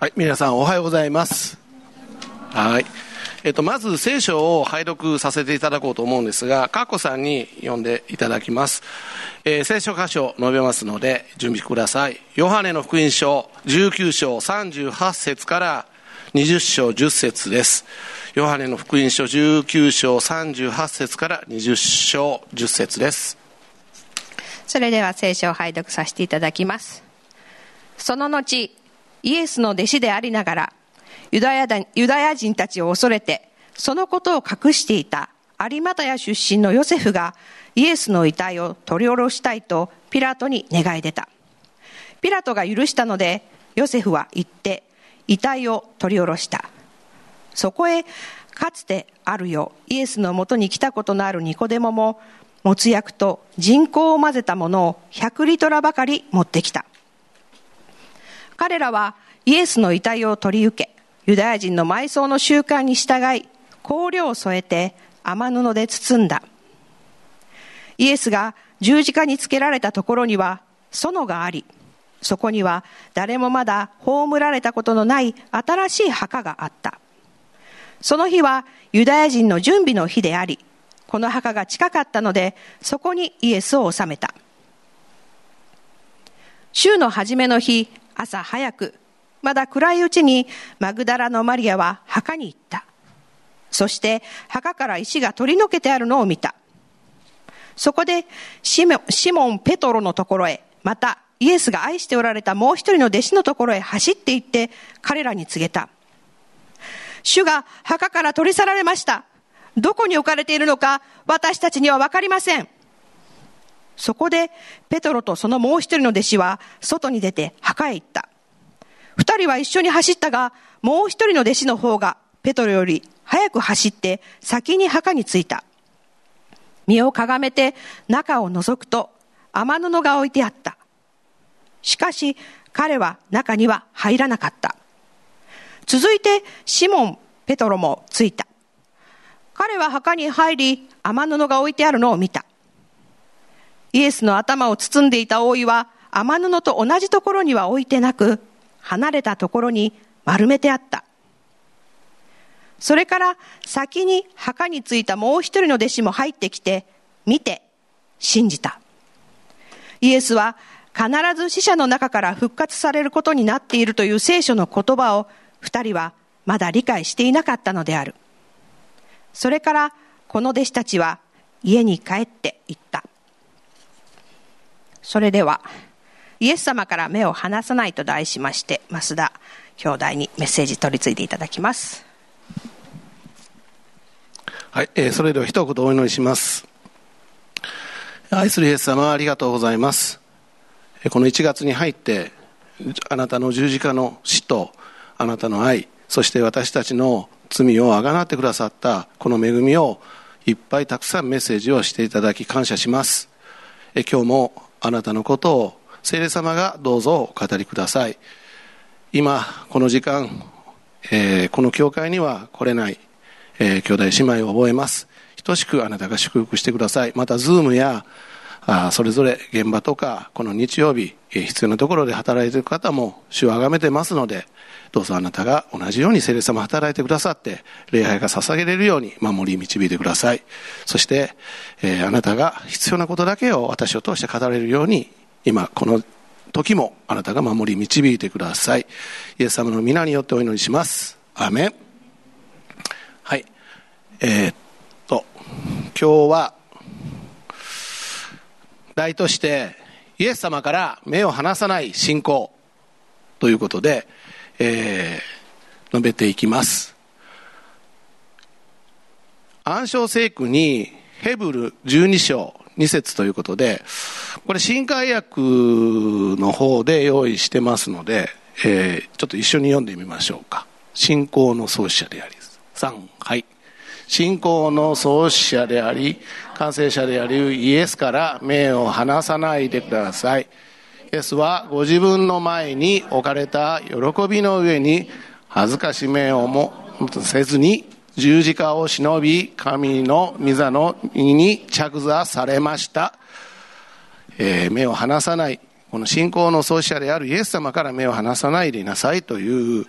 はい、皆さんおはようございます。はい。えっと、まず聖書を拝読させていただこうと思うんですが、カッコさんに読んでいただきます。えー聖書箇所述べますので、準備ください。ヨハネの福音書19章38節から20章10節です。ヨハネの福音書19章38節から20章10節です。それでは聖書を拝読させていただきます。その後、イエスの弟子でありながら、ユダヤユダヤ人たちを恐れて、そのことを隠していた有股屋出身のヨセフがイエスの遺体を取り下ろしたいとピラトに願い出た。ピラトが許したので、ヨセフは行って遺体を取り下ろした。そこへかつてあるよイエスのもとに来たことのあるニコデモももつ薬と人工を混ぜたものを100リトラばかり持ってきた彼らはイエスの遺体を取り受けユダヤ人の埋葬の習慣に従い香料を添えて雨布で包んだイエスが十字架につけられたところには園がありそこには誰もまだ葬られたことのない新しい墓があったその日はユダヤ人の準備の日であり、この墓が近かったので、そこにイエスを収めた。週の初めの日、朝早く、まだ暗いうちにマグダラのマリアは墓に行った。そして墓から石が取り除けてあるのを見た。そこでシモシモン・ペトロのところへ、またイエスが愛しておられたもう一人の弟子のところへ走って行って彼らに告げた。主が墓から取り去られました。どこに置かれているのか私たちにはわかりません。そこでペトロとそのもう一人の弟子は外に出て墓へ行った。二人は一緒に走ったが、もう一人の弟子の方がペトロより早く走って先に墓に着いた。身をかがめて中を覗くと雨布が置いてあった。しかし彼は中には入らなかった。続いてシモン・ペトロも着いた。彼は墓に入り、雨布が置いてあるのを見た。イエスの頭を包んでいた覆いは雨布と同じところには置いてなく、離れたところに丸めてあった。それから先に墓に着いたもう一人の弟子も入ってきて、見て、信じた。イエスは必ず死者の中から復活されることになっているという聖書の言葉を二人はまだ理解していなかったのである。それからこの弟子たちは家に帰って行った。それでは、イエス様から目を離さないと題しまして、増田兄弟にメッセージ取り次いでいただきます。はい、えーそれでは一言お祈りします。愛するイエス様ありがとうございます。えこの1月に入って、あなたの十字架の死と、あなたの愛、そして私たちの罪をあがなってくださったこの恵みをいっぱいたくさんメッセージをしていただき感謝します。え今日もあなたのことを聖霊様がどうぞお語りください。今、この時間、えーこの教会には来れない、えー兄弟姉妹を覚えます。等しくあなたが祝福してください。また、ズームや、あそれぞれ現場とか、この日曜日、必要なところで働いている方も主を崇めてますので、どうぞあなたが同じように聖霊様働いてくださって、礼拝が捧げれるように守り導いてください。そして、えーあなたが必要なことだけを私を通して語れるように、今、この時もあなたが守り導いてください。イエス様の皆によってお祈りします。アーメン。はい。えーっと、今日は、題として、イエス様から目を離さない信仰ということで、えー述べていきます。暗唱聖句にヘブル12章2節ということで、これ新海訳の方で用意してますので、えーちょっと一緒に読んでみましょうか。信仰の創始者であり、3、はい。信仰の創始者であり、完成者であり、イエスから目を離さないでください。イエスはご自分の前に置かれた喜びの上に恥ずかしめをもせずに十字架を忍び神の御座の右に着座されました、えー目を離さないこの信仰の創始者であるイエス様から目を離さないでいなさいという、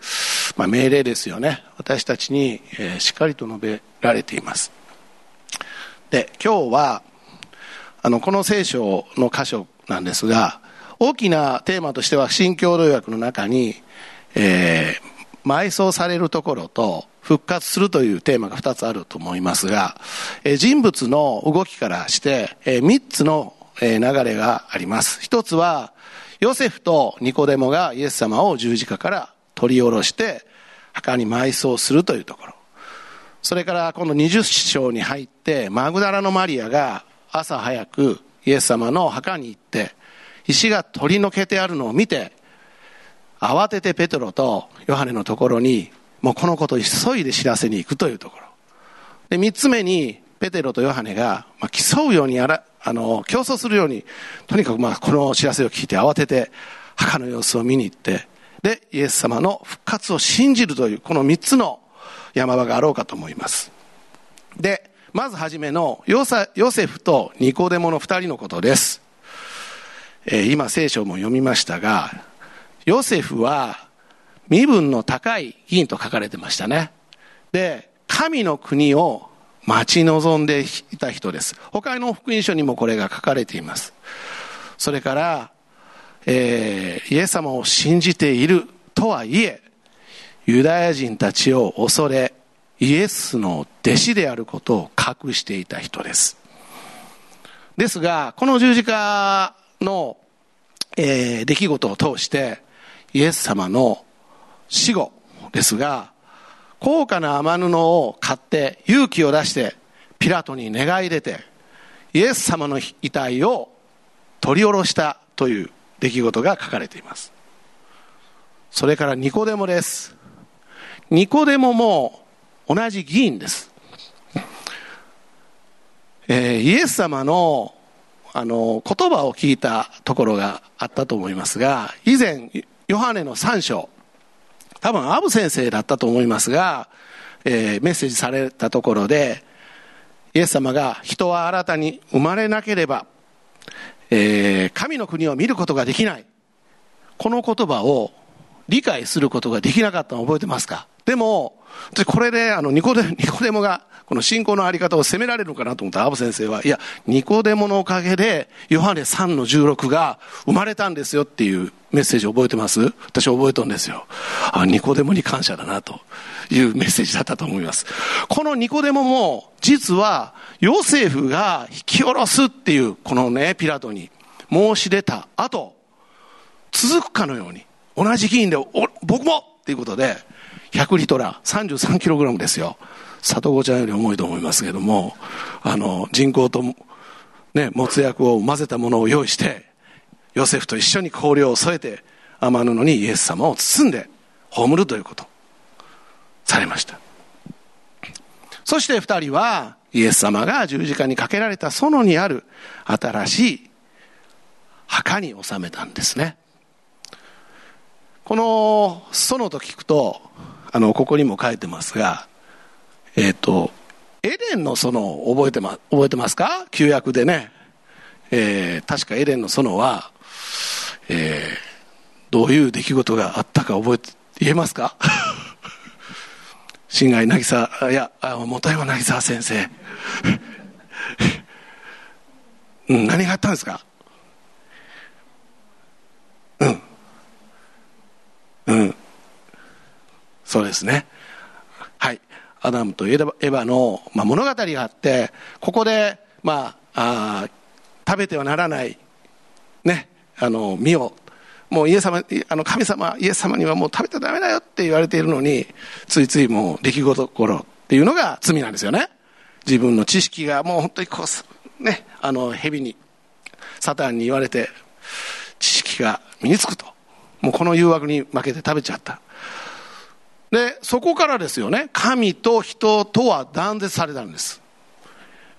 まあ、命令ですよね。私たちに、え、しっかりと述べられています。で、今日は、あの、この聖書の箇所なんですが、大きなテーマとしては、新共同訳の中に、えー、埋葬されるところと、復活するというテーマが2つあると思いますが、えー、人物の動きからして、えー、3つの流れがあります。一つは、ヨセフとニコデモがイエス様を十字架から取り下ろして、墓に埋葬するというところ。それから今度20章に入って、マグダラのマリアが朝早くイエス様の墓に行って、石が取り除けてあるのを見て、慌ててペトロとヨハネのところに、もうこのことを急いで知らせに行くというところ。で、三つ目に、ペテロとヨハネが、ま、競うようにやら、あの、競争するように、とにかくまあ、この知らせを聞いて慌てて、墓の様子を見に行って、で、イエス様の復活を信じるという、この三つの山場があろうかと思います。で、まずはじめのヨセフとニコデモの二人のことです。えー、今聖書も読みましたが、ヨセフは身分の高い議員と書かれてましたね。で、神の国を待ち望んでいた人です。他の福音書にもこれが書かれています。それから、えー、イエス様を信じているとはいえ、ユダヤ人たちを恐れ、イエスの弟子であることを隠していた人です。ですが、この十字架の、えー、出来事を通して、イエス様の死後ですが、高価な雨布を買って勇気を出してピラトに願い出てイエス様の遺体を取り下ろしたという出来事が書かれています。それからニコデモです。ニコデモも同じ議員です、えー、イエス様のあの言葉を聞いたところがあったと思いますが以前ヨハネの3章多分アブ先生だったと思いますが、えー、メッセージされたところで、イエス様が人は新たに生まれなければ、えー、神の国を見ることができない。この言葉を理解することができなかったのを覚えてますか？でも、これで、あの、ニコデ、ニコデモが、この信仰のあり方を責められるのかなと思ったアブ先生は、いや、ニコデモのおかげで、ヨハネ3の16が生まれたんですよっていうメッセージ覚えてます？私覚えたんですよ。あ、ニコデモに感謝だなというメッセージだったと思います。このニコデモも、実は、ヨセフが引き下ろすっていう、このね、ピラトに申し出た後、続くかのように、同じ議員で、僕もっていうことで、100リトラ、33キログラムですよ。里子ちゃんより重いと思いますけども、あの、人工と、ね、もつ薬を混ぜたものを用意して、ヨセフと一緒に香料を添えて、天布にイエス様を包んで、葬るということ、されました。そして二人は、イエス様が十字架にかけられた園にある新しい墓に収めたんですね。この園と聞くと、あの、ここにも書いてますが、えっ、ー、と、エデンの園を覚えてま、覚えてますか？旧約でね。えー、確かエデンの園は、えー、どういう出来事があったか覚えて、言えますか？新海渚、いや、元山渚先生。うん、何があったんですか？うん。うん。そうですね。はい。アダムとエヴァの、まあ、物語があって、ここで、まあ、あ食べてはならない、ね、あの、実を、もうイエス様、あの、神様、イエス様にはもう食べてダメだよって言われているのに、ついついもう出来事頃っていうのが罪なんですよね。自分の知識がもう本当にこう、ね、あの、蛇に、サタンに言われて、知識が身につくと。もうこの誘惑に負けて食べちゃった。で、そこからですよね、神と人とは断絶されたんです。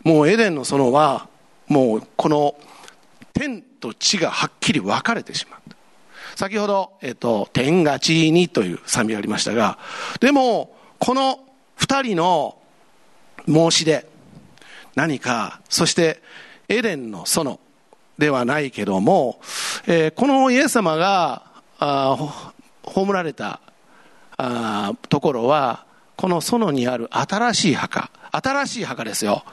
もうエデンの園は、もうこの天と地がはっきり分かれてしまった。先ほど、えっと、天が地にという賛美がありましたが、でも、この二人の申し出、何か、そしてエデンの園、ではないけども、えー、このイエス様があ葬られたあところはこの園にある新しい墓新しい墓ですよ。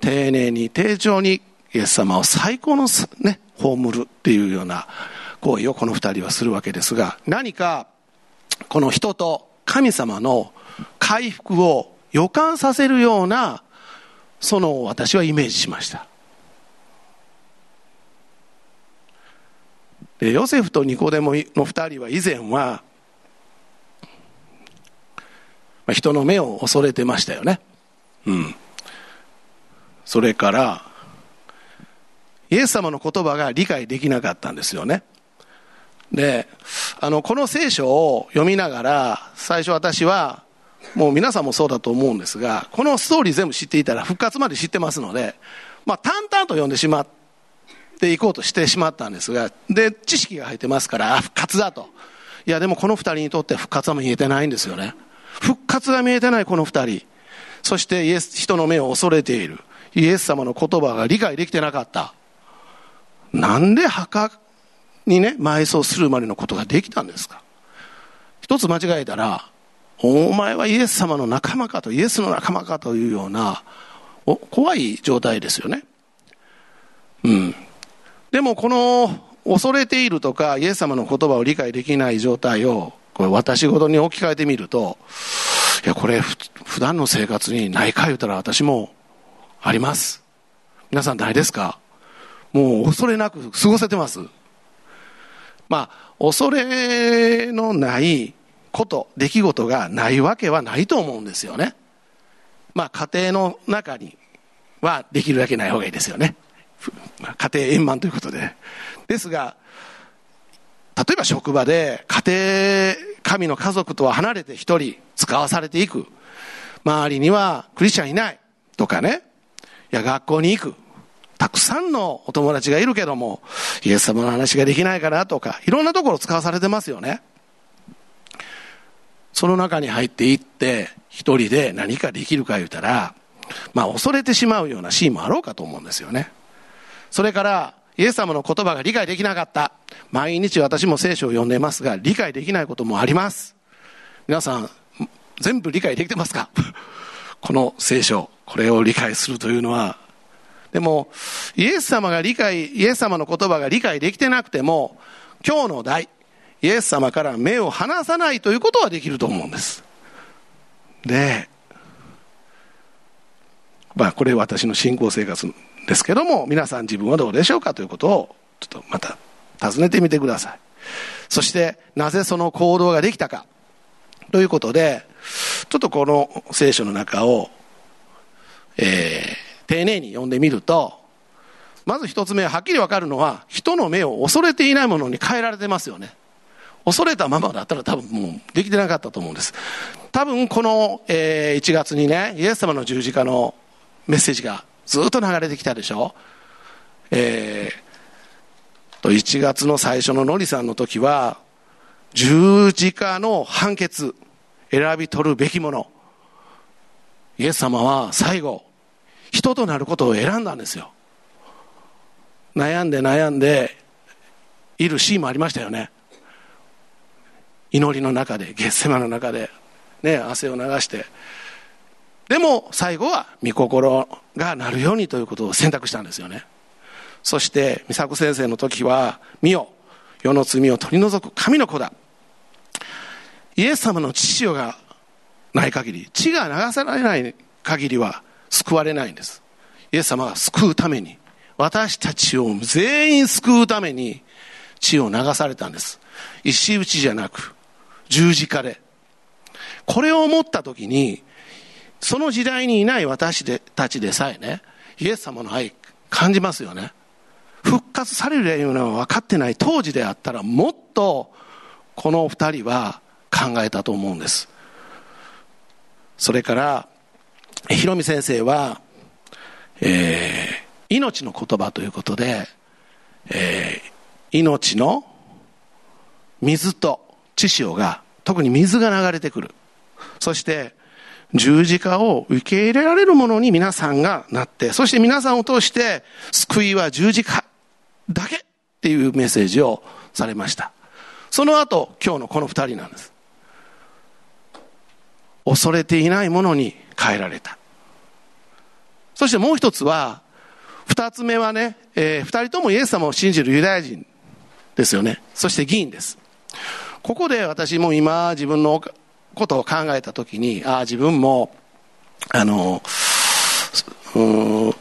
丁寧に丁重にイエス様を最高のね葬るっていうような行為をこの二人はするわけですが何かこの人と神様の回復を予感させるようなその私はイメージしました。でヨセフとニコデモの二人は以前は人の目を恐れてましたよね。うん。それからイエス様の言葉が理解できなかったんですよね。であのこの聖書を読みながら最初私はもう皆さんもそうだと思うんですがこのストーリー全部知っていたら復活まで知ってますので、まあ、淡々と読んでしまっていこうとしてしまったんですがで知識が入ってますからあ復活だと。いやでもこの二人にとって復活は見えてないんですよね。復活が見えてないこの二人。そしてイエス人の目を恐れている。イエス様の言葉が理解できてなかった。なんで墓にね埋葬するまでのことができたんですか。一つ間違えたらお前はイエス様の仲間かとイエスの仲間かというようなお怖い状態ですよね。うん。でもこの恐れているとかイエス様の言葉を理解できない状態をこれ私事に置き換えてみるといやこれ普段の生活にないか言うたら私もあります。皆さんないですか？もう恐れなく過ごせてます。まあ恐れのないこと出来事がないわけはないと思うんですよね。まあ家庭の中にはできるだけない方がいいですよね。家庭円満ということで。ですが例えば職場で家庭神の家族とは離れて一人使わされていく。周りにはクリスチャンいないとかね。いや学校に行く。たくさんのお友達がいるけどもイエス様の話ができないかなとかいろんなところ使わされてますよね。その中に入っていって一人で何かできるか言うたらまあ恐れてしまうようなシーンもあろうかと思うんですよね。それからイエス様の言葉が理解できなかった。毎日私も聖書を読んでますが理解できないこともあります。皆さん全部理解できてますか？この聖書これを理解するというのは。でもイエス様が理解イエス様の言葉が理解できてなくても今日の題イエス様から目を離さないということはできると思うんです。でまあこれ私の信仰生活ですけども皆さん自分はどうでしょうかということをちょっとまた尋ねてみてください。そしてなぜその行動ができたか。ということでちょっとこの聖書の中を、えー、丁寧に読んでみるとまず一つ目はっきり分かるのは人の目を恐れていないものに変えられてますよね。恐れたままだったら多分もうできてなかったと思うんです。多分この、えー、1月にねイエス様の十字架のメッセージがずっと流れてきたでしょ？えー、と1月の最初のノリさんの時は十字架の判決選び取るべきもの。イエス様は最後人となることを選んだんですよ。悩んで悩んでいるシーンもありましたよね。祈りの中でゲッセマの中でね汗を流してでも最後は御心がなるようにということを選択したんですよね。そして美作先生の時は「見よ世の罪を取り除く神の子だ」イエス様の父親がない限り血が流されない限りは救われないんです。イエス様が救うために私たちを全員救うために血を流されたんです。石打ちじゃなく十字架で。これを思った時にその時代にいない私でたちでさえねイエス様の愛感じますよね。復活されるというのは分かってない当時であったらもっとこの二人は考えたと思うんです。それからひろみ先生は、えー、命の言葉ということで、えー、命の水と血潮が特に水が流れてくる。そして十字架を受け入れられるものに皆さんがなって、そして皆さんを通して救いは十字架だけっていうメッセージをされました。その後今日のこの二人なんです。恐れていないものに変えられた。そしてもう一つは二つ目はね、えー、二人ともイエス様を信じるユダヤ人ですよね。そして議員です。ここで私も今自分のことを考えた時にああ自分もあのうん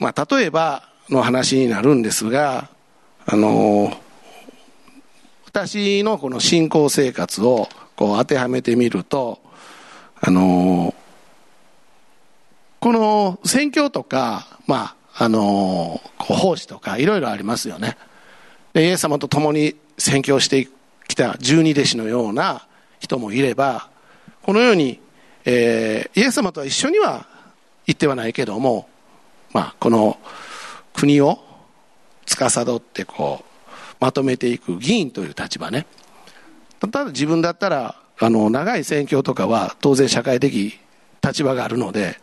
まあ例えばの話になるんですがあの私のこの信仰生活をこう当てはめてみるとあのこの宣教とかまああの奉仕とかいろいろありますよね。でイエス様と共に宣教してきた十二弟子のような人もいればこのように、えー、イエス様とは一緒には行ってはないけども、まあ、この国を司ってこうまとめていく議員という立場ね。ただ自分だったらあの長い選挙とかは当然社会的立場があるので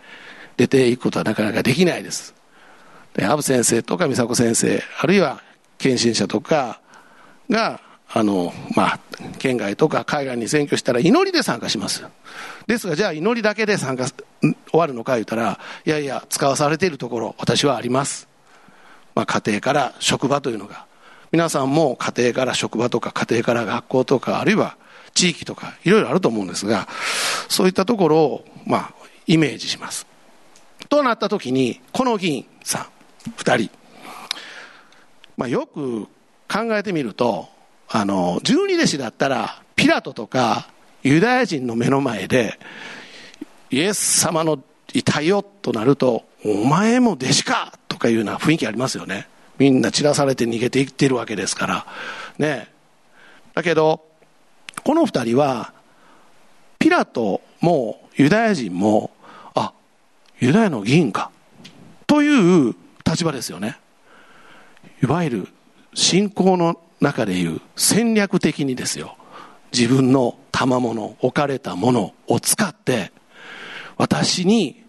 出ていくことはなかなかできないです。でアブ先生とか美佐子先生あるいは献身者とかがあの、まあ、県外とか海外に選挙したら祈りで参加します。ですが、じゃあ祈りだけで参加、終わるのか言ったら、いやいや、使わされているところ、私はあります。まあ、家庭から職場というのが、皆さんも家庭から職場とか家庭から学校とか、あるいは地域とか、いろいろあると思うんですが、そういったところを、まあ、イメージします。となった時に、この議員さん、二人、まあ、よく考えてみると、あの、十二弟子だったら、ピラトとかユダヤ人の目の前で、イエス様の遺体をとなると、お前も弟子かとかいうような雰囲気ありますよね。みんな散らされて逃げていってるわけですから。ね。だけど、この二人は、ピラトもユダヤ人も、あ、ユダヤの議員か。という立場ですよね。いわゆる信仰の中でいう戦略的にですよ。自分の賜物置かれたものを使って私に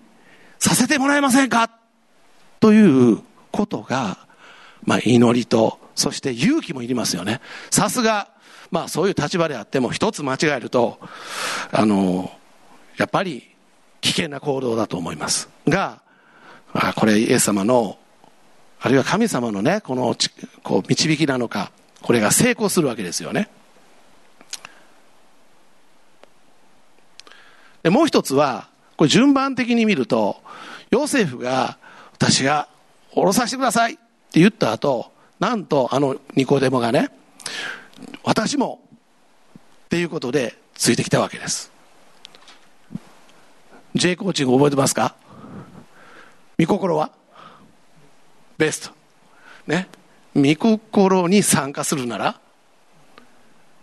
させてもらえませんか？ということが、まあ、祈りとそして勇気もいりますよね。さすがまあそういう立場であっても一つ間違えるとあのやっぱり危険な行動だと思います。があこれイエス様のあるいは神様のねこのこう導きなのかこれが成功するわけですよね。でもう一つはこれ順番的に見るとヨセフが私が降ろさせてくださいって言った後なんとあのニコデモがね私もっていうことでついてきたわけです。J コーチング覚えてますか？見心は？ベスト。ね。御心に参加するなら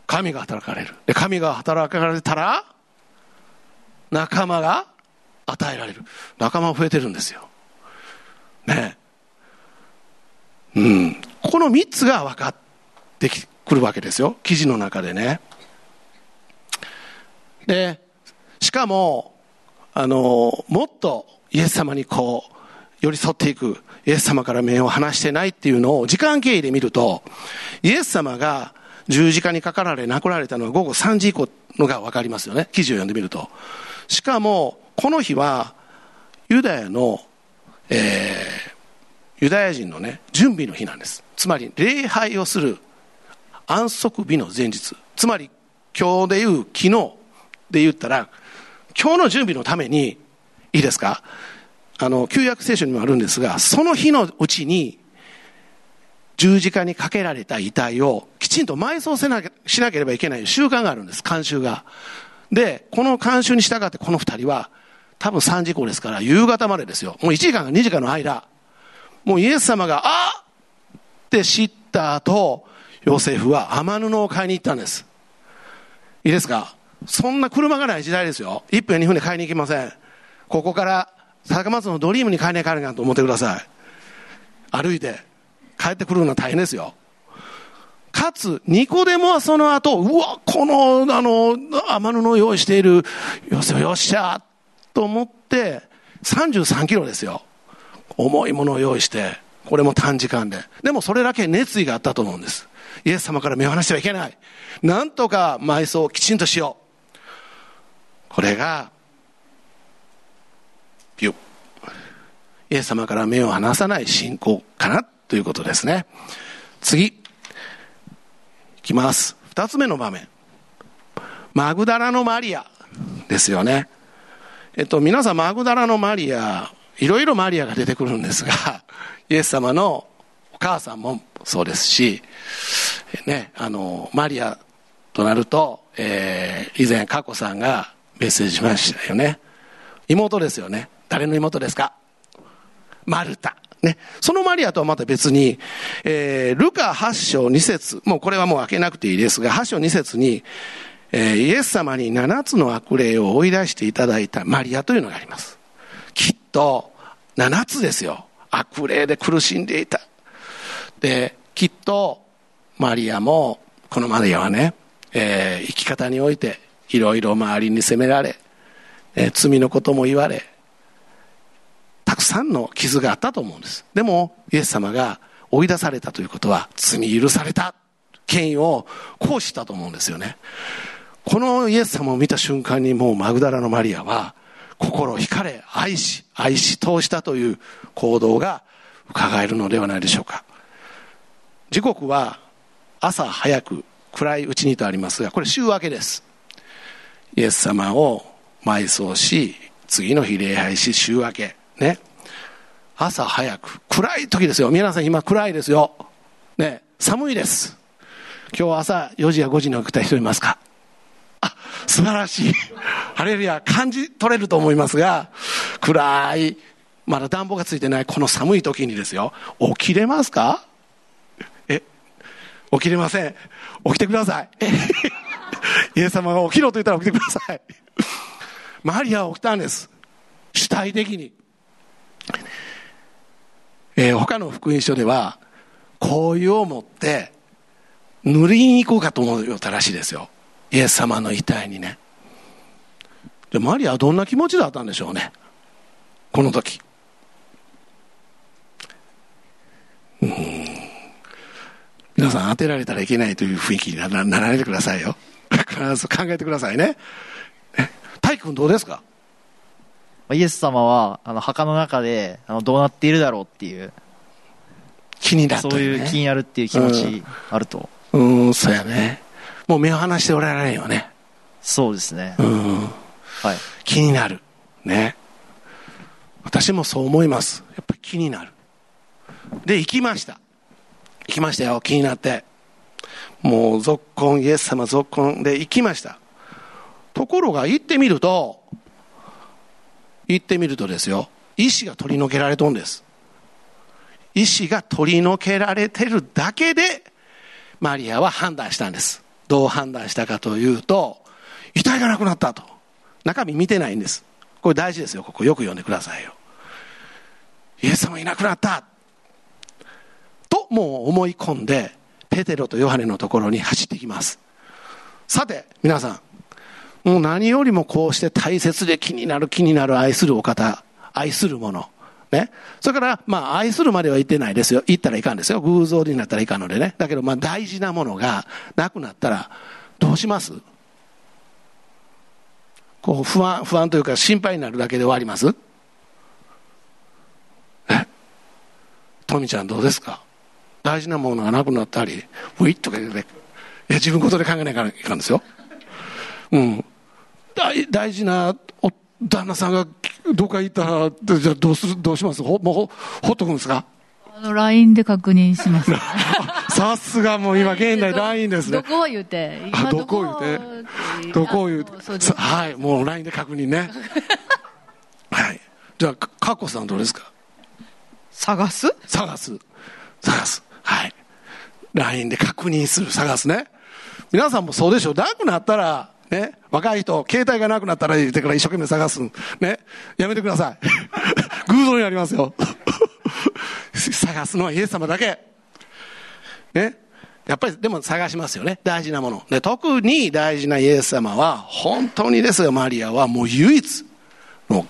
神が働かれる。で神が働かれたら仲間が与えられる。仲間増えてるんですよ。ね。うん。この3つが分かってくるわけですよ。記事の中でね。でしかもあのもっとイエス様にこう寄り添っていくイエス様から目を離してないっていうのを時間経緯で見ると、イエス様が十字架にかかられ亡くられたのは午後3時以降のが分かりますよね。記事を読んでみると。しかも、この日は、ユダヤの、えー、ユダヤ人のね、準備の日なんです。つまり、礼拝をする安息日の前日。つまり、今日でいう昨日で言ったら、今日の準備のために、いいですか？あの、旧約聖書にもあるんですが、その日のうちに、十字架にかけられた遺体をきちんと埋葬せなしなければいけない習慣があるんです、慣習が。で、この慣習に従ってこの二人は、多分3時以降ですから、夕方までですよ。もう1時間か2時間の間、もうイエス様が、あって知った後、ヨセフは天布を買いに行ったんです。いいですか？そんな車がない時代ですよ。1分や2分で買いに行きません。ここから高松のドリームに帰れないかなと思ってください。歩いて帰ってくるのは大変ですよ。かつ、ニコデモはその後、うわ、この、あの、天布を用意している、よせよっしゃ、と思って、33キロですよ。重いものを用意して、これも短時間で。でもそれだけ熱意があったと思うんです。イエス様から目を離してはいけない。なんとか埋葬をきちんとしよう。これが、ピュッ。イエス様から目を離さない信仰かなということですね。次。いきます。二つ目の場面。マグダラのマリアですよね。えっと、皆さんマグダラのマリア、いろいろマリアが出てくるんですが、イエス様のお母さんもそうですし、ね、あの、マリアとなると、えー、以前、佳子さんがメッセージしましたよね。妹ですよね。誰の妹ですか？マルタ。ね。そのマリアとはまた別に、えー、ルカ8章2節もうこれはもう開けなくていいですが、8章2節に、えー、イエス様に7つの悪霊を追い出していただいたマリアというのがあります。きっと、7つですよ。悪霊で苦しんでいた。で、きっと、マリアも、このマリアはね、えー、生き方において、いろいろ周りに責められ、えー、罪のことも言われ、さんの傷があったと思うんです。でも、イエス様が追い出されたということは、罪許された、権威を行使したと思うんですよね。このイエス様を見た瞬間にもうマグダラのマリアは、心惹かれ、愛し、愛し通したという行動が伺えるのではないでしょうか。時刻は朝早く暗いうちにとありますが、これ週明けです。イエス様を埋葬し、次の日礼拝し、週明け。ね。朝早く。暗い時ですよ。皆さん今暗いですよ。ね。寒いです。今日朝4時や5時に起きた人いますか？あ、素晴らしい。ハレルヤ、感じ取れると思いますが、暗い、まだ暖房がついてないこの寒い時にですよ。起きれますか？え、起きれません。起きてください。イエス様が起きろと言ったら起きてください。マリアは起きたんです。主体的に。えー、他の福音書では、香油を持って、塗りに行こうかと思ったらしいですよ。イエス様の遺体にね。で、マリアはどんな気持ちだったんでしょうね。この時。うん皆さん当てられたらいけないという雰囲気にならないでくださいよ。必ず考えてくださいね。大君どうですか？イエス様は、あの、墓の中で、あの、どうなっているだろうっていう。気になる、ね、そういう気になるっていう気持ちあると。うん、うんそうやね。もう目を離しておられないよね。そうですね。うん。はい。気になる。ね。私もそう思います。やっぱり気になる。で、行きました。行きましたよ、気になって。もう、続婚、イエス様続婚で行きました。ところが、行ってみると、行ってみるとですよ、石が取り除けられとんです。石が取り除けられてるだけで、マリアは判断したんです。どう判断したかというと、遺体がなくなったと。中身見てないんです。これ大事ですよ。ここよく読んでくださいよ。イエス様いなくなったともう思い込んで、ペテロとヨハネのところに走ってきます。さて、皆さん、もう何よりもこうして大切で気になる気になる愛するお方、愛するもの。ね。それから、まあ、愛するまでは言ってないですよ。言ったらいかんですよ。偶像になったらいかんのでね。だけど、まあ、大事なものがなくなったら、どうします？こう、不安、不安というか心配になるだけで終わります？え？トミちゃんどうですか？大事なものがなくなったり、ウィッとか言って、いや、自分ことで考えないからいかんですよ。うん。大大事なお旦那さんがどっか行ったら、じゃあどうする、どうします？ほ、もうほ、ほっとくんですか？あの、LINE で確認します。さすがもう今現代 LINE ですね。どこを言うて？今どこを言うて？どこを言うて？はい、もう LINE で確認ね。はい。じゃあ、かこさんどうですか？探す？探す。探す。はい。LINE で確認する、探すね。皆さんもそうでしょう。なくなったら、ね、若い人、携帯がなくなったら言ってから一生懸命探す。ね、やめてください。偶像になりますよ。探すのはイエス様だけ。ね。やっぱりでも探しますよね。大事なもの。で、特に大事なイエス様は、本当にですよ、マリアはもう唯一の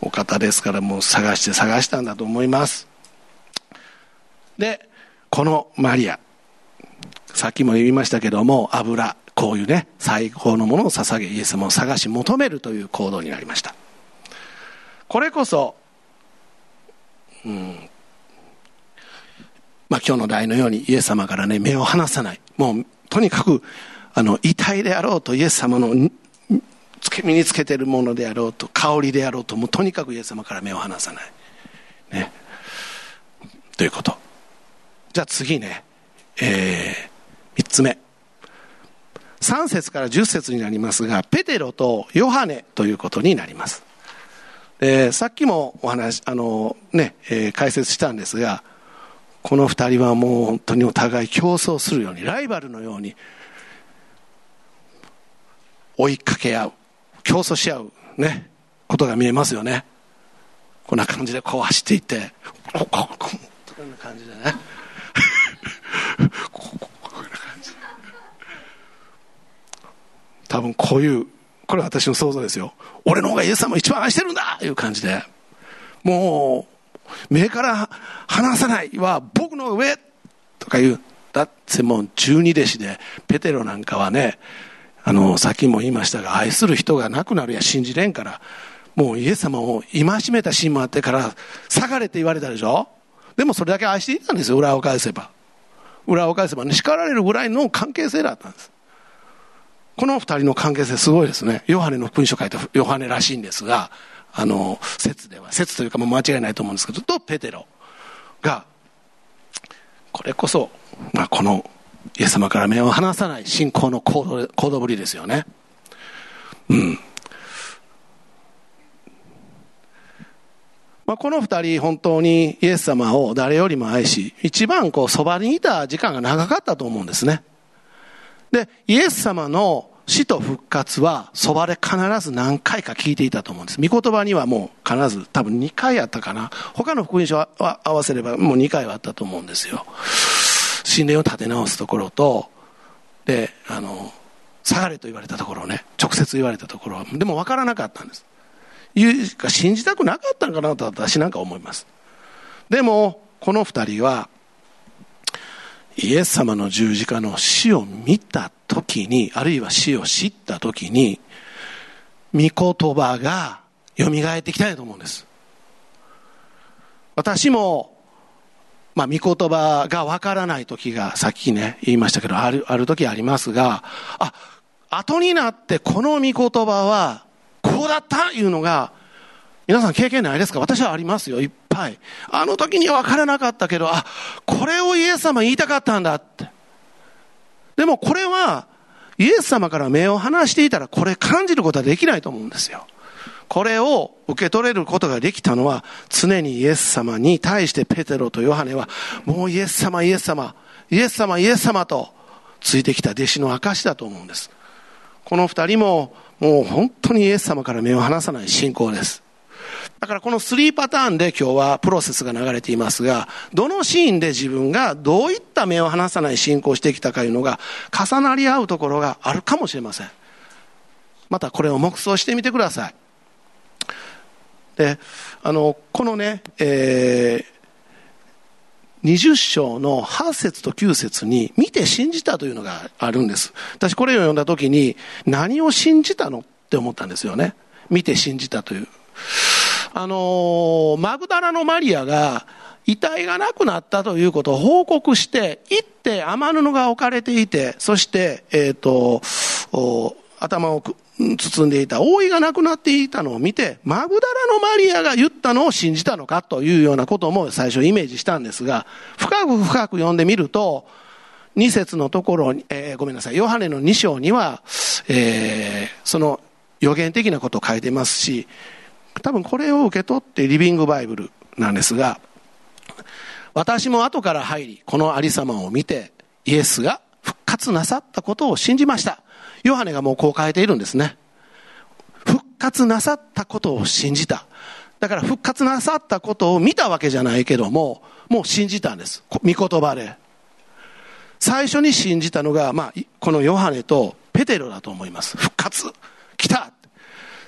お方ですから、もう探して探したんだと思います。でこのマリアさっきも言いましたけども油こういうね最高のものを捧げイエス様を探し求めるという行動になりました。これこそうん。まあ今日の題のようにイエス様からね目を離さない。もうとにかくあの遺体であろうとイエス様の身につけてるものであろうと香りであろうともうとにかくイエス様から目を離さない。ね。ということ。じゃあ次ね。えー、3つ目。3節から10節になりますがペテロとヨハネということになります。でさっきもお話あのね、えー、解説したんですがこの2人はもう本当にお互い競争するようにライバルのように追いかけ合う競争し合うねことが見えますよね。こんな感じでこう走っていってこんな感じでねこここんな感じ多分こういうこれは私の想像ですよ。俺の方がイエス様を一番愛してるんだ！という感じで。もう目から離さないは僕の上とか言うだってもう十二弟子でペテロなんかはねあのさっきも言いましたが愛する人が亡くなるや信じれんからもうイエス様を戒めたシーンもあってから下がれって言われたでしょ？でもそれだけ愛していたんですよ裏を返せば。裏を返せばね叱られるぐらいの関係性だったんです。この二人の関係性すごいですね。ヨハネの福音書書いたヨハネらしいんですがあの説では説というかもう間違いないと思うんですけどとペテロがこれこそ、まあ、このイエス様から目を離さない信仰の行動行動ぶりですよね。うん。まあ、この二人本当にイエス様を誰よりも愛し一番こうそばにいた時間が長かったと思うんですね。でイエス様の死と復活はそばで必ず何回か聞いていたと思うんです。御言葉にはもう必ず多分2回あったかな。他の福音書は合わせればもう2回はあったと思うんですよ。神殿を立て直すところと、で、あの、下がれと言われたところをね、直接言われたところは、でも分からなかったんです。いうか信じたくなかったんかなと私なんか思います。でも、この二人は、イエス様の十字架の死を見た時に、あるいは死を知った時に、御言葉が蘇ってきたいと思うんです。私も、まあ、御言葉がわからない時が、さっきね、言いましたけど、ある、ある時ありますが、あ、後になってこの御言葉は、こうだった？いうのが、皆さん経験ないですか？私はありますよ、いっぱい。あの時には分からなかったけど、あ、これをイエス様言いたかったんだって。でもこれは、イエス様から目を離していたら、これ感じることはできないと思うんですよ。これを受け取れることができたのは、常にイエス様に対してペテロとヨハネは、もうイエス様、イエス様、イエス様、イエス様と、ついてきた弟子の証だと思うんです。この二人も、もう本当にイエス様から目を離さない信仰です。だからこの3パターンで今日はプロセスが流れていますが、どのシーンで自分がどういった目を離さない信仰してきたかいうのが重なり合うところがあるかもしれません。またこれを黙想してみてください。で、あの、このね、えー、20章の8節と9節に見て信じたというのがあるんです。私これを読んだ時に何を信じたのって思ったんですよね。見て信じたという。あの、マグダラのマリアが遺体がなくなったということを報告して、行って雨布が置かれていて、そして、え、ー、と、頭を包んでいた覆いがなくなっていたのを見て、マグダラのマリアが言ったのを信じたのかというようなことも最初イメージしたんですが、深く深く読んでみると、2節のところに、えー、ごめんなさい、ヨハネの2章には、えー、その予言的なことを書いてますし、多分これを受け取ってリビングバイブルなんですが、私も後から入り、このありさまを見て、イエスが復活なさったことを信じました。ヨハネがもうこう書いているんですね。復活なさったことを信じた。だから復活なさったことを見たわけじゃないけども、もう信じたんです。御言葉で。最初に信じたのが、まあ、このヨハネとペテロだと思います。復活来た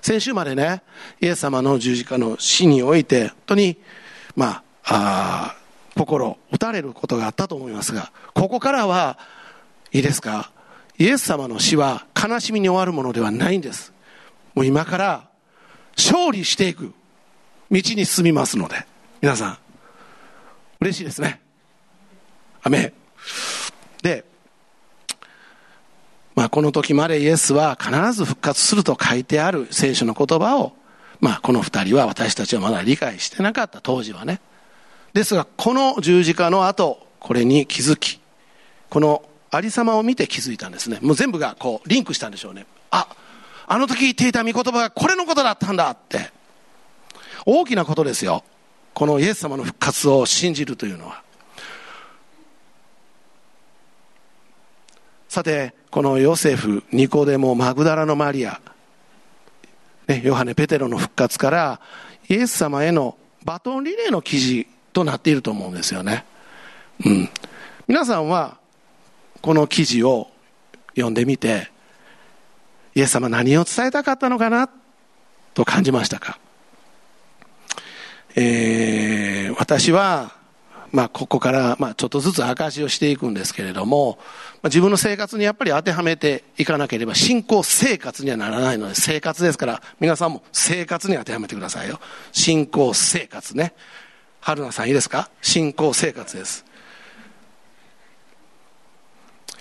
先週までね、イエス様の十字架の死において、本当に、まあ、あ心打たれることがあったと思いますがここからはいいですか？イエス様の死は悲しみに終わるものではないんです。もう今から勝利していく道に進みますので。皆さん嬉しいですね。アメ、まあ、この時までイエスは必ず復活すると書いてある聖書の言葉を、まあ、この二人は私たちはまだ理解してなかった当時はね。ですがこの十字架の後これに気づきこのありさまを見て気づいたんですね。もう全部がこうリンクしたんでしょうね。ああの時言っていた御言葉がこれのことだったんだって。大きなことですよ。このイエス様の復活を信じるというのは。さてこのヨセフニコデモマグダラのマリア、ね、ヨハネ・ペテロの復活からイエス様へのバトンリレーの記事となっていると思うんですよね、うん、皆さんはこの記事を読んでみてイエス様何を伝えたかったのかなと感じましたか、えー、私はまあ、ここから、まあ、ちょっとずつ証しをしていくんですけれども、まあ、自分の生活にやっぱり当てはめていかなければ信仰生活にはならないので、生活ですから、皆さんも生活に当てはめてくださいよ。信仰生活ね。春菜さんいいですか？信仰生活です。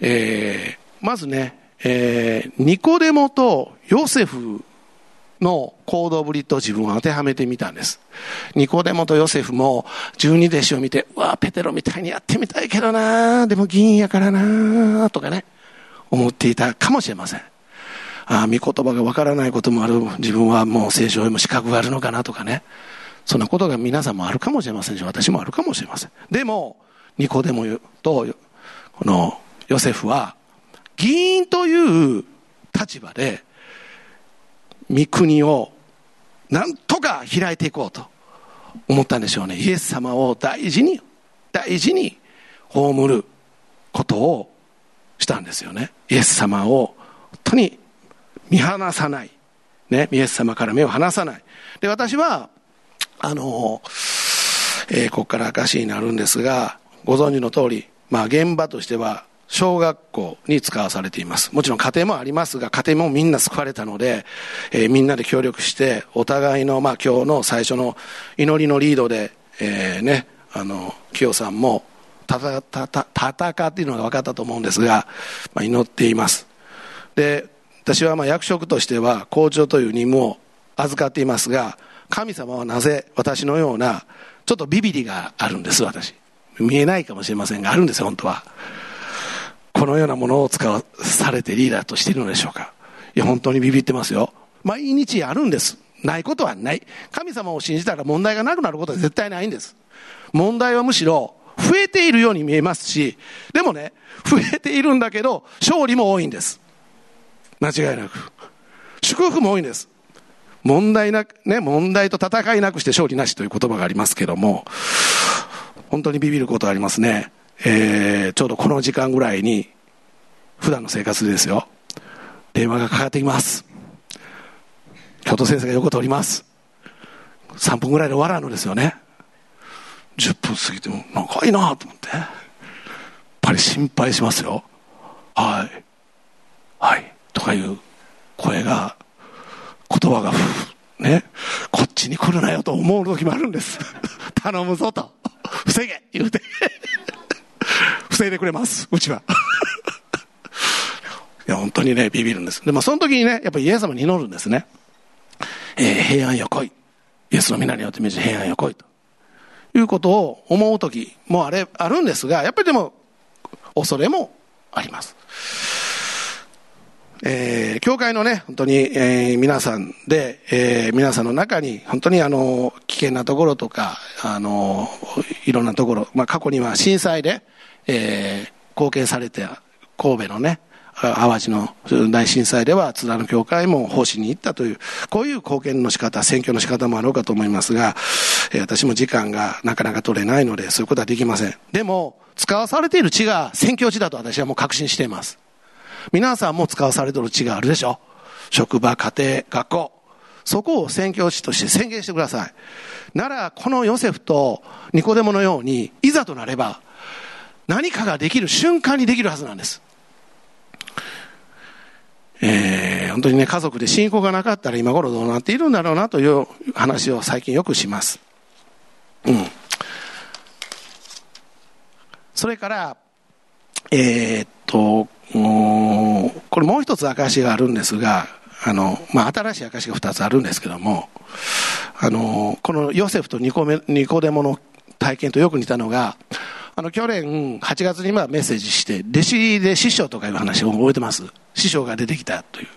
えー、まずね、えー、ニコデモとヨセフの行動ぶりと自分を当てはめてみたんです。ニコデモとヨセフも十二弟子を見て、うわペテロみたいにやってみたいけどなでも議員やからなとかね、思っていたかもしれません。ああ、見言葉がわからないこともある。自分はもう聖書を読む資格があるのかなとかね。そんなことが皆さんもあるかもしれませんし、私もあるかもしれません。でも、ニコデモと、このヨセフは、議員という立場で、御国をなんとか開いていこうと思ったんでしょうね。イエス様を大事に大事に葬ることをしたんですよね。イエス様を本当に見放さない、ね、イエス様から目を離さない。で私はあの、えー、ここから証になるんですがご存知の通り、まあ、現場としては小学校に使わされています。もちろん家庭もありますが、家庭もみんな救われたので、えー、みんなで協力して、お互いの、まあ今日の最初の祈りのリードで、えー、ね、あの、清さんも戦戦っているのが分かったと思うんですが、まあ、祈っています。で、私はまあ役職としては校長という任務を預かっていますが、神様はなぜ私のような、ちょっとビビリがあるんです、私。見えないかもしれませんが、あるんですよ、本当は。このようなものを使わされてリーダーとしているのでしょうかいや、本当にビビってますよ。毎日あるんです。ないことはない。神様を信じたら問題がなくなることは絶対ないんです。問題はむしろ増えているように見えますし、でもね、増えているんだけど、勝利も多いんです。間違いなく。祝福も多いんです。問題なく、ね、問題と戦いなくして勝利なしという言葉がありますけども、本当にビビることありますね。えー、ちょうどこの時間ぐらいに、普段の生活ですよ、電話がかかってきます。教頭先生が横通ります。3分ぐらいで終わらんのですよね。10分過ぎても長いなと思って。やっぱり心配しますよ。はい。はい。とかいう声が、言葉が、ね、こっちに来るなよと思う時もあるんです。頼むぞと。防げ言うて。防いでくれます、うちは。いや、本当にね、ビビるんです。で、もその時にね、やっぱりイエス様に祈るんですね。えー、平安よ来い。イエスの皆によって見平安よ来い。ということを思う時もあれ、あるんですが、やっぱりでも、恐れもあります。えー、教会のね、本当に、えー、皆さんで、えー、皆さんの中に、本当にあの、危険なところとか、あの、いろんなところ、まあ、過去には震災で、えー、貢献されて神戸のね、淡路の大震災では津田の教会も奉仕に行ったという、こういう貢献の仕方、選挙の仕方もあろうかと思いますが、えー、私も時間がなかなか取れないので、そういうことはできません。でも、使わされている地が宣教地だと私はもう確信しています。皆さんも使わされている地があるでしょ職場、家庭、学校。そこを宣教師として宣言してください。なら、このヨセフとニコデモのように、いざとなれば、何かができる瞬間にできるはずなんです。えー、本当にね、家族で信仰がなかったら今頃どうなっているんだろうなという話を最近よくします。うん。それから、えー、っと、これもう一つ証があるんですが、あの、まあ、新しい証が二つあるんですけども、あの、このヨセフとニコメニコデモの体験とよく似たのが、あの、去年8月にまあメッセージして、弟子で師匠とかいう話を覚えてます師匠が出てきたという。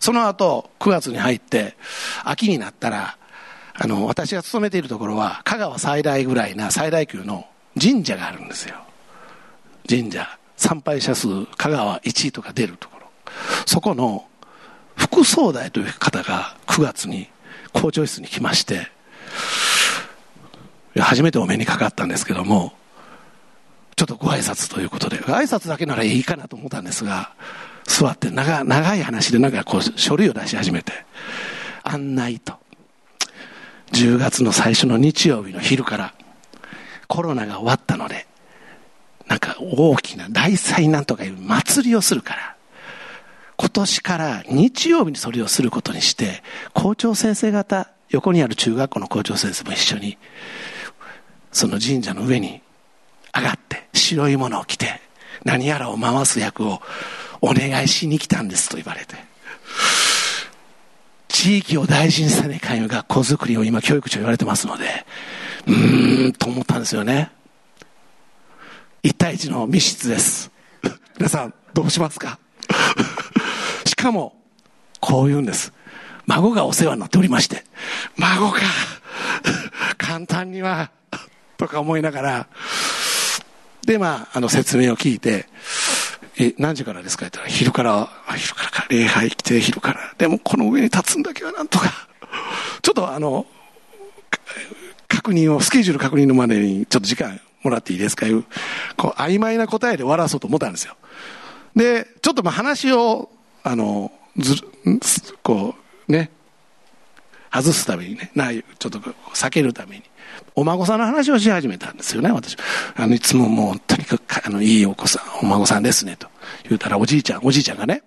その後、9月に入って、秋になったら、あの、私が勤めているところは、香川最大ぐらいな最大級の神社があるんですよ。神社。参拝者数、香川1位とか出るところ。そこの副総代という方が9月に校長室に来まして、初めてお目にかかったんですけども、ちょっとご挨拶ということで、挨拶だけならいいかなと思ったんですが、座って長長い話でなんかこう書類を出し始めて、案内と、10月の最初の日曜日の昼からコロナが終わったので、なんか大きな大祭なんとかいう祭りをするから、今年から日曜日にそれをすることにして、校長先生方、横にある中学校の校長先生も一緒に、その神社の上に上がって白いものを着て何やらを回す役をお願いしに来たんですと言われて。地域を大事にさねかん学校づくりを今教育長言われてますのでうーんと思ったんですよね。一対一の密室です。皆さんどうしますか？しかもこう言うんです。孫がお世話になっておりまして孫か簡単にはとか思いながらで、まあ、あの、説明を聞いて、え、何時からですか？って言ったら、昼から、昼からか、礼拝来て、昼から。でも、この上に立つんだけはなんとか。ちょっとあの、確認を、スケジュール確認のまでに、ちょっと時間もらっていいですか？いう、こう、曖昧な答えで終わらそうと思ったんですよ。で、ちょっとまあ話を、あの、ずこう、ね、外すためにね、ない、ちょっと避けるために。お孫さんの話をし始めたんですよね、私。あの、いつももう、とにかく、あの、いいお子さん、お孫さんですね、と言うたら、おじいちゃん、おじいちゃんがね、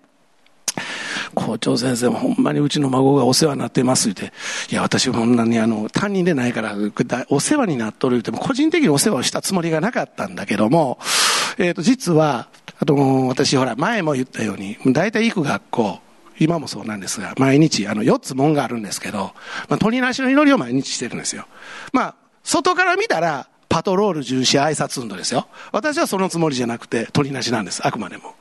校長先生もほんまにうちの孫がお世話になってますって、いや、私こんなにあの、担任でないから、お世話になっとる言っても、個人的にお世話をしたつもりがなかったんだけども、えっ、ー、と、実は、あと、私ほら、前も言ったように、大体行く学校、今もそうなんですが、毎日、あの、4つ門があるんですけど、まあ、鳥なしの祈りを毎日してるんですよ。まあ、外から見たら、パトロール重視挨拶運動ですよ。私はそのつもりじゃなくて、鳥なしなんです。あくまでも。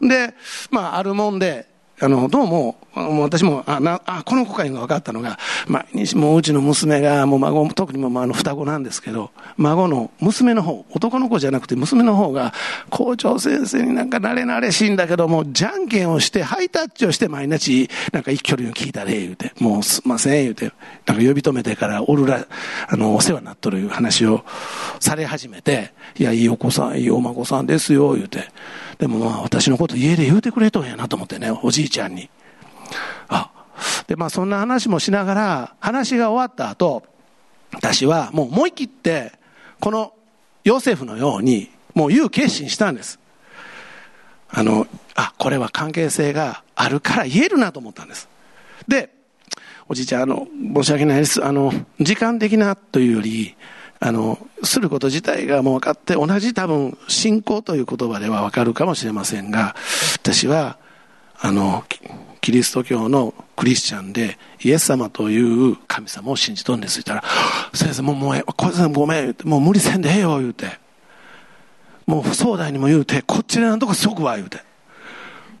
で、まあ、あるもんで、あの、どうも、私も、あ、な、あ、この子かいうのが分かったのが、毎日もううちの娘が、もう孫、特にもあの双子なんですけど、孫の娘の方、男の子じゃなくて娘の方が、校長先生になんか慣れ慣れしいんだけども、じゃんけんをして、ハイタッチをして毎日、なんか一距離を聞いたで、言うて、もうすんません、言うて、なんか呼び止めてからおるら、あの、お世話になっとるいう話をされ始めて、いや、いいお子さん、いいお孫さんですよ、言うて。でもまあ私のこと家で言うてくれとんやなと思ってね、おじいちゃんに。あ、でまあそんな話もしながら、話が終わった後、私はもう思い切って、このヨセフのように、もう言う決心したんです。あの、あ、これは関係性があるから言えるなと思ったんです。で、おじいちゃん、あの、申し訳ないです。あの、時間的なというより、あの、すること自体がもう分かって、同じ多分、信仰という言葉では分かるかもしれませんが、私は、あの、キリスト教のクリスチャンで、イエス様という神様を信じとんです言ったら、先生もう、もう、小さんごめん、もう無理せんでええよ、言うて。もう、総代にも言うて、こっちでなんとかしとくわ、言うて。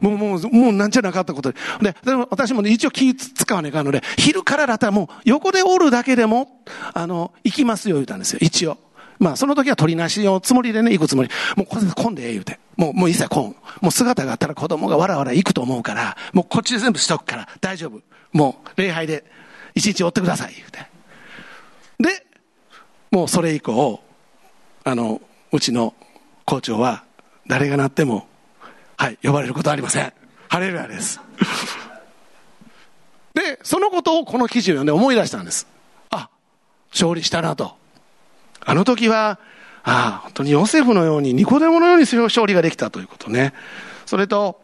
もう、もう、もうなんちゃなかったことで。で、でも私も、ね、一応気使わねえかんので、昼からだったらもう横でおるだけでも、あの、行きますよ言うたんですよ、一応。まあ、その時は取りなしのつもりでね、行くつもり。もう、これ混んでええ言うて。もう、もう一切混ん。もう姿があったら子供がわらわら行くと思うから、もうこっちで全部しとくから、大丈夫。もう、礼拝で、一日追ってください、言うて。で、もうそれ以降、あの、うちの校長は、誰がなっても、はい、呼ばれることはありません。ハレルヤです。で、そのことをこの記事を読んで思い出したんです。あ、勝利したなと。あの時は、ああ、本当にヨセフのように、ニコデモのように勝利ができたということね。それと、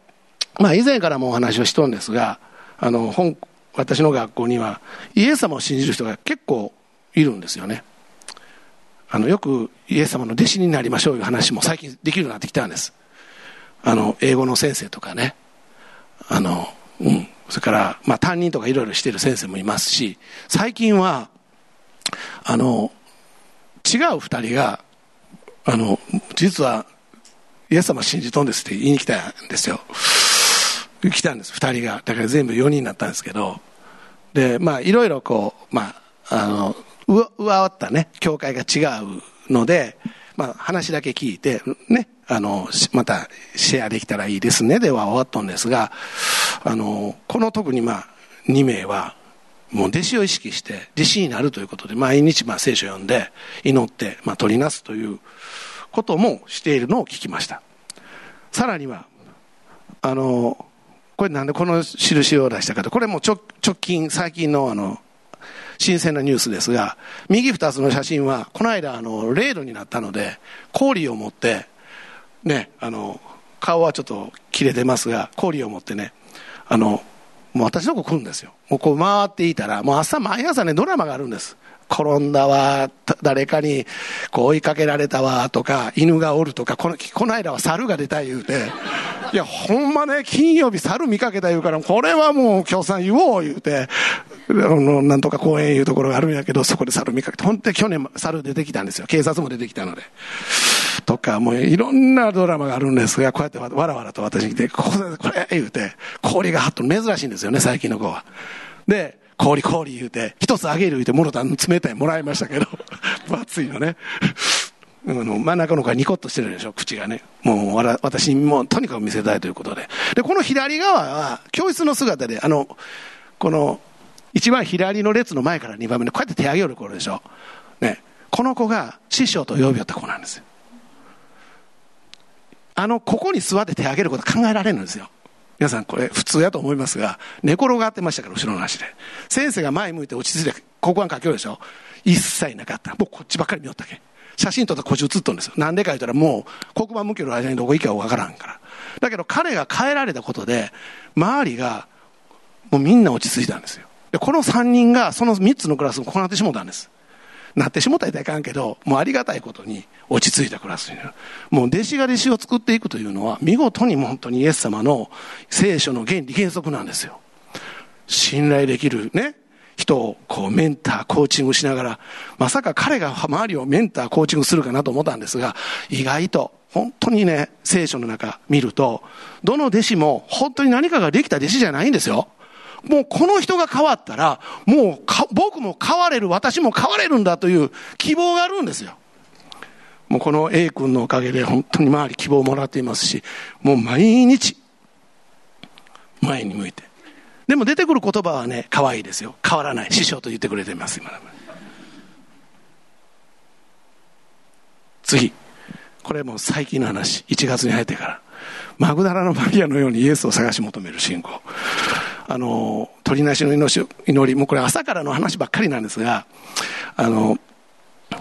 まあ以前からもお話をしとんですが、あの、本、私の学校には、イエス様を信じる人が結構いるんですよね。あの、よくイエス様の弟子になりましょういう話も最近できるようになってきたんです。あの、英語の先生とかね。あの、うん。それから、まあ担任とかいろいろしてる先生もいますし、最近は、あの、違う二人が、あの、実は、イエス様信じとんですって言いに来たんですよ。来たんです、二人が。だから全部四人になったんですけど、で、まあ、いろいろこう、まあ、あの、上上ったね、教会が違うので、まあ、話だけ聞いて、ね、あの、またシェアできたらいいですね、では終わったんですが、あの、この特にまあ、2名は、もう弟子を意識して弟子になるということで毎日まあ聖書を読んで祈ってまあ取りなすということもしているのを聞きました。さらにはあのこれなんでこの印を出したかとこれも直近最近のあの新鮮なニュースですが右2つの写真はこの間あの0度になったので氷を持ってねあの顔はちょっと切れてますが氷を持ってねあのもう私の子来るんですよ。もうこう回っていたら、もう朝、毎朝ね、ドラマがあるんです。転んだわ、誰かにこう追いかけられたわ、とか、犬がおるとか、この、この間は猿が出たい言うて、いや、ほんまね、金曜日猿見かけた言うから、これはもう、今日さん言おう言うて、あの、なんとか公園いうところがあるんやけど、そこで猿見かけて、本当に去年猿出てきたんですよ。警察も出てきたので。とか、もういろんなドラマがあるんですが、こうやってわらわらと私に来て、ここでこれ言うて、氷がはっと珍しいんですよね、最近の子は。で、氷氷言うて、一つあげる言うて、もろた冷たいもらいましたけど、分厚いのね。あの真ん中の子がニコッとしてるでしょ、口がね。もうわら、私にもとにかく見せたいということで。で、この左側は、教室の姿で、あの、この、一番左の列の前から二番目で、こうやって手上げる頃でしょ。ね。この子が師匠と呼びよった子なんですよ。あの、ここに座って手を挙げること考えられるんですよ。皆さんこれ普通やと思いますが、寝転がってましたから、後ろの足で。先生が前向いて落ち着いて黒板書きよるでしょ？一切なかった。もうこっちばっかり見よったけ。写真撮ったらこっち写っとんですよ。なんでか言ったらもう黒板向ける間にどこ行くかわからんから。だけど彼が変えられたことで、周りがもうみんな落ち着いたんですよ。で、この3人がその3つのクラスを行ってしもたんです。なってしもたらいかんけど、もうありがたいことに落ち着いたクラスになる。もう弟子が弟子を作っていくというのは、見事に本当にイエス様の聖書の原理原則なんですよ。信頼できるね、人をこうメンター、コーチングしながら、まさか彼が周りをメンター、コーチングするかなと思ったんですが、意外と本当にね、聖書の中見ると、どの弟子も本当に何かができた弟子じゃないんですよ。もうこの人が変わったら、もう僕も変われる、私も変われるんだという希望があるんですよ。もうこの A 君のおかげで本当に周り希望をもらっていますし、もう毎日、前に向いて。でも出てくる言葉はね、可愛いですよ。変わらない。師匠と言ってくれています、今次。これも最近の話。1月に入ってから。マグダラのマリアのようにイエスを探し求める信仰。あの、鳥なしの祈り、もうこれ朝からの話ばっかりなんですが、あの、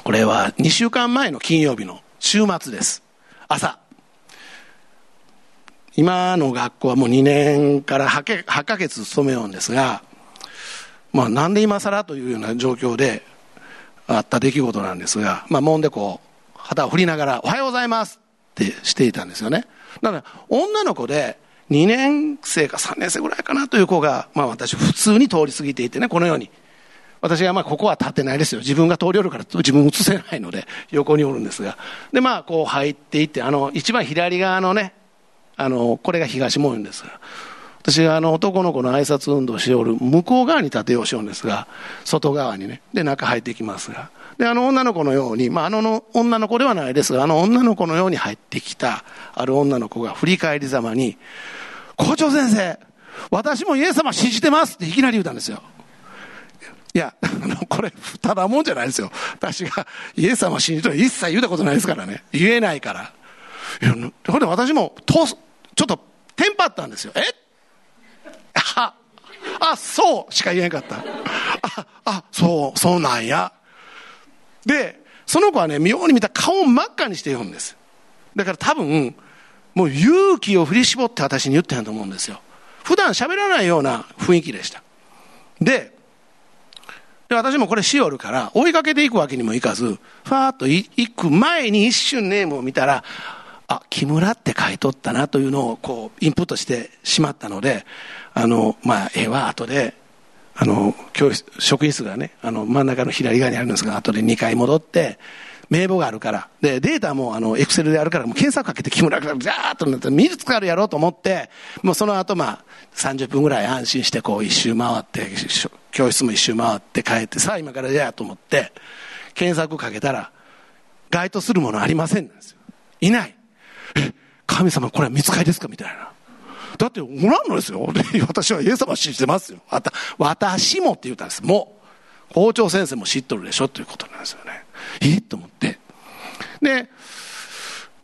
これは2週間前の金曜日の週末です。朝。今の学校はもう2年から8か月勤めようんですが、まあなんで今更というような状況であった出来事なんですが、まあもんでこう、旗を振りながら、おはようございますってしていたんですよね。だから、女の子で、2年生か3年生ぐらいかなという子が、まあ私普通に通り過ぎていてね、このように。私はまあここは立ってないですよ。自分が通りおるから自分映せないので横におるんですが。でまあこう入っていって、あの一番左側のね、あの、これが東門ですが。私があの男の子の挨拶運動しておる向こう側に立てようしようんですが、外側にね。で中入っていきますが。で、あの女の子のように、まあ、あの女の子ではないですが、あの女の子のように入ってきた、ある女の子が振り返りざまに、校長先生、私もイエス様信じてますっていきなり言うたんですよ。いや、あの、これ、ただもんじゃないですよ。私がイエス様信じて一切言うたことないですからね。言えないから。いや、ほんで私も、と、ちょっと、テンパったんですよ。えは、あ、そうしか言えんかった。あ、あ、そう、そうなんや。で、その子はね、妙に見た顔を真っ赤にして言うんです。だから多分、もう勇気を振り絞って私に言ってんと思うんですよ。普段喋らないような雰囲気でした。で、で私もこれしおるから、追いかけていくわけにもいかず、ファーっと行く前に一瞬ネームを見たら、あ、木村って書いとったなというのをこう、インプットしてしまったので、あの、まあ、絵は後で、あの、教室、職員室がね、あの、真ん中の左側にあるんですが、後で2回戻って、名簿があるから。で、データもあの、エクセルであるから、もう検索かけて木村がザーッとなって、見つかるやろうと思って、もうその後まあ、30分ぐらい安心してこう一周回って、教室も一周回って帰って、さあ今からじゃあと思って、検索かけたら、該当するものありませんなんですよ。いない。え、神様これは見つかりですか？みたいな。だっておらんのですよ。私はイエス様信じてますよ。あた私もって言ったんです。もう。校長先生も知っとるでしょ？ということなんですよね。え？と思って。で、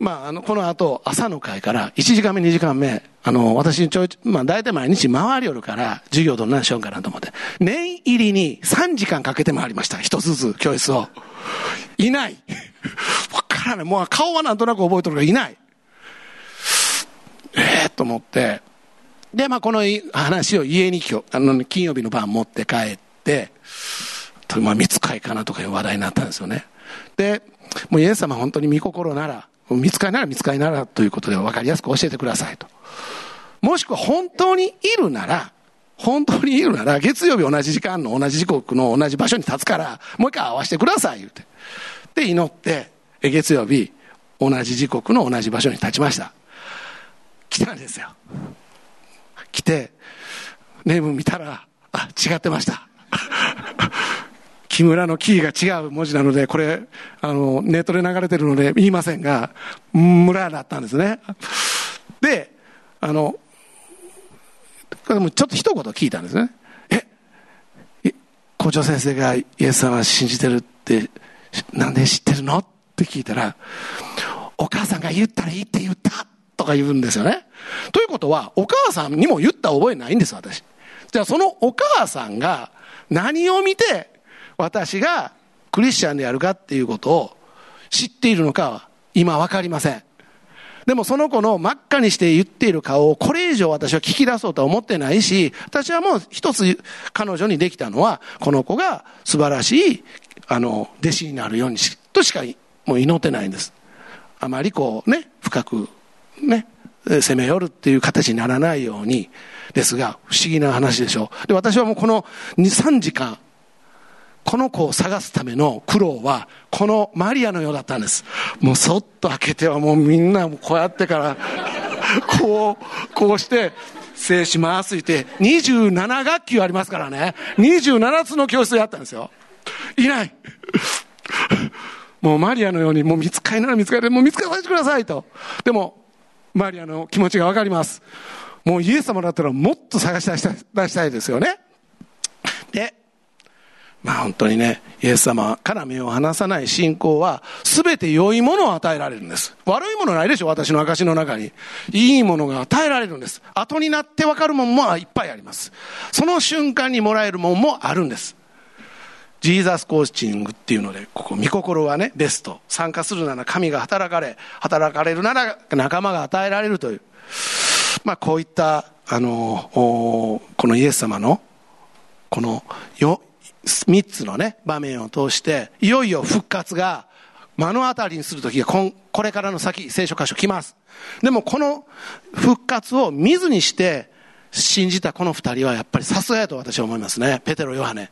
まあ、あの、この後、朝の会から、1時間目、2時間目、あの、私ちょい、まあ、大体毎日回りよるから、授業どんなんしようかなと思って、念入りに3時間かけて回りました。一つずつ、教室を。いない。わからない。もう顔はなんとなく覚えとるがいない。ええと思って、で、まあ、この話を家に今日、あの、金曜日の晩持って帰って、とまあ、見つかいかなとかいう話題になったんですよね。で、もうイエス様本当に見心なら、見つかいなら見つかいならということで分かりやすく教えてくださいと。もしくは本当にいるなら、本当にいるなら、月曜日同じ時間の同じ時刻の同じ場所に立つから、もう一回会わせてください、言うて。で、祈って、月曜日、同じ時刻の同じ場所に立ちました。来たんですよ。来て、ネーム見たら、あ、違ってました。木村のキーが違う文字なので、これ、あの、ネットで流れてるので言いませんが、村だったんですね。で、あの、ちょっと一言聞いたんですね。え、校長先生がイエス様を信じてるって、なんで知ってるの？って聞いたら、お母さんが言ったらいいって言ったとか言うんですよね。ということは、お母さんにも言った覚えないんです、私。じゃあそのお母さんが何を見て私がクリスチャンであるかっていうことを知っているのかは今わかりません。でもその子の真っ赤にして言っている顔をこれ以上私は聞き出そうとは思ってないし、私はもう一つ彼女にできたのは、この子が素晴らしい、あの、弟子になるようにし、としかもう祈ってないんです。あまりこうね、深くね、攻め寄るっていう形にならないように、ですが、不思議な話でしょう。で、私はもうこの2、3時間、この子を探すための苦労は、このマリアのようだったんです。もうそっと開けてはもうみんなこうやってから、こう、こうして、失礼しますって、27学級ありますからね。27つの教室やったんですよ。いない。もうマリアのように、もう見つかりなら見つかり、もう見つからせてくださいと。でも、マリアの気持ちがわかります。もうイエス様だったらもっと探し出したい出したいですよね。で、まあ本当にね、イエス様から目を離さない信仰は、すべて良いものを与えられるんです。悪いものないでしょ、私の証の中に。いいものが与えられるんです。後になって分かるものもいっぱいあります。その瞬間にもらえるものもあるんです。ジーザスコーチングっていうので、ここ、見心はね、ベスト。参加するなら神が働かれ、働かれるなら仲間が与えられるという。まあこういった、あの、このイエス様の、このよ、三つのね、場面を通して、いよいよ復活が目の当たりにするときがこ、これからの先、聖書箇所来ます。でもこの復活を見ずにして信じたこの二人はやっぱりさすがやと私は思いますね。ペテロ・ヨハネ。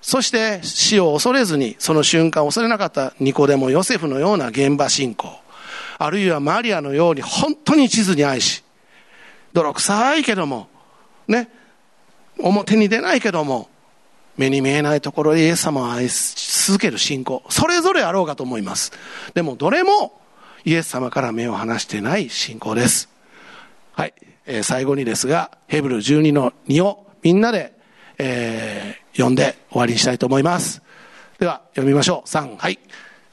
そして死を恐れずに、その瞬間恐れなかったニコデモ・ヨセフのような現場信仰。あるいはマリアのように本当に地図に愛し、泥臭いけども、ね、表に出ないけども、目に見えないところでイエス様を愛し続ける信仰。それぞれあろうかと思います。でもどれもイエス様から目を離してない信仰です。はい。えー、最後にですが、ヘブル12の2をみんなで、えー、読んで終わりにしたいと思います。では、読みましょう。3、はい。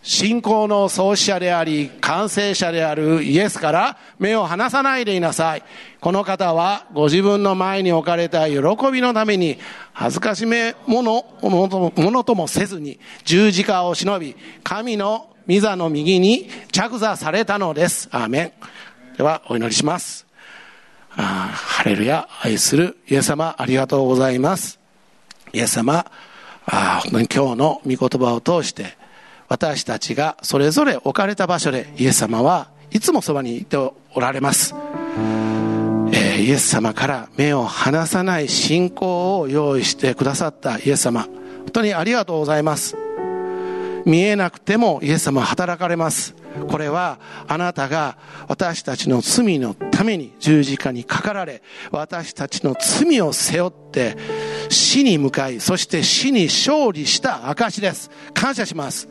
信仰の創始者であり、完成者であるイエスから目を離さないでいなさい。この方はご自分の前に置かれた喜びのために恥ずかしめものものともせずに十字架を忍び、神の御座の右に着座されたのです。アーメン。ではお祈りします。あーハレルヤ、愛するイエス様ありがとうございます。イエス様、あ本当に今日の御言葉を通して、私たちがそれぞれ置かれた場所でイエス様はいつもそばにいておられます。えーイエス様から目を離さない信仰を用意してくださったイエス様、本当にありがとうございます。見えなくてもイエス様は働かれます。これはあなたが私たちの罪のために十字架にかかられ、私たちの罪を背負って死に向かい、そして死に勝利した証です。感謝します。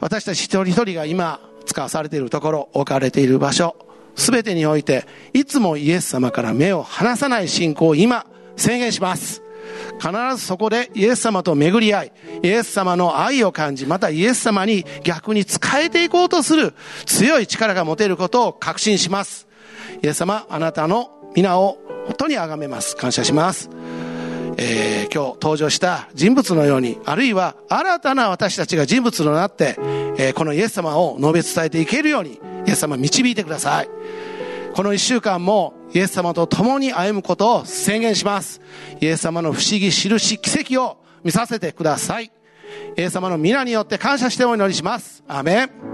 私たち一人一人が今使わされているところ、置かれている場所、すべてにおいて、いつもイエス様から目を離さない信仰を今宣言します。必ずそこでイエス様と巡り合い、イエス様の愛を感じ、またイエス様に逆に仕えていこうとする強い力が持てることを確信します。イエス様、あなたの皆を本当に崇めます。感謝します。えー今日登場した人物のように、あるいは新たな私たちが人物となって、えーこのイエス様を述べ伝えていけるように、イエス様導いてください。この一週間もイエス様と共に歩むことを宣言します。イエス様の不思議、印、奇跡を見させてください。イエス様の皆によって感謝してお祈りします。アメン。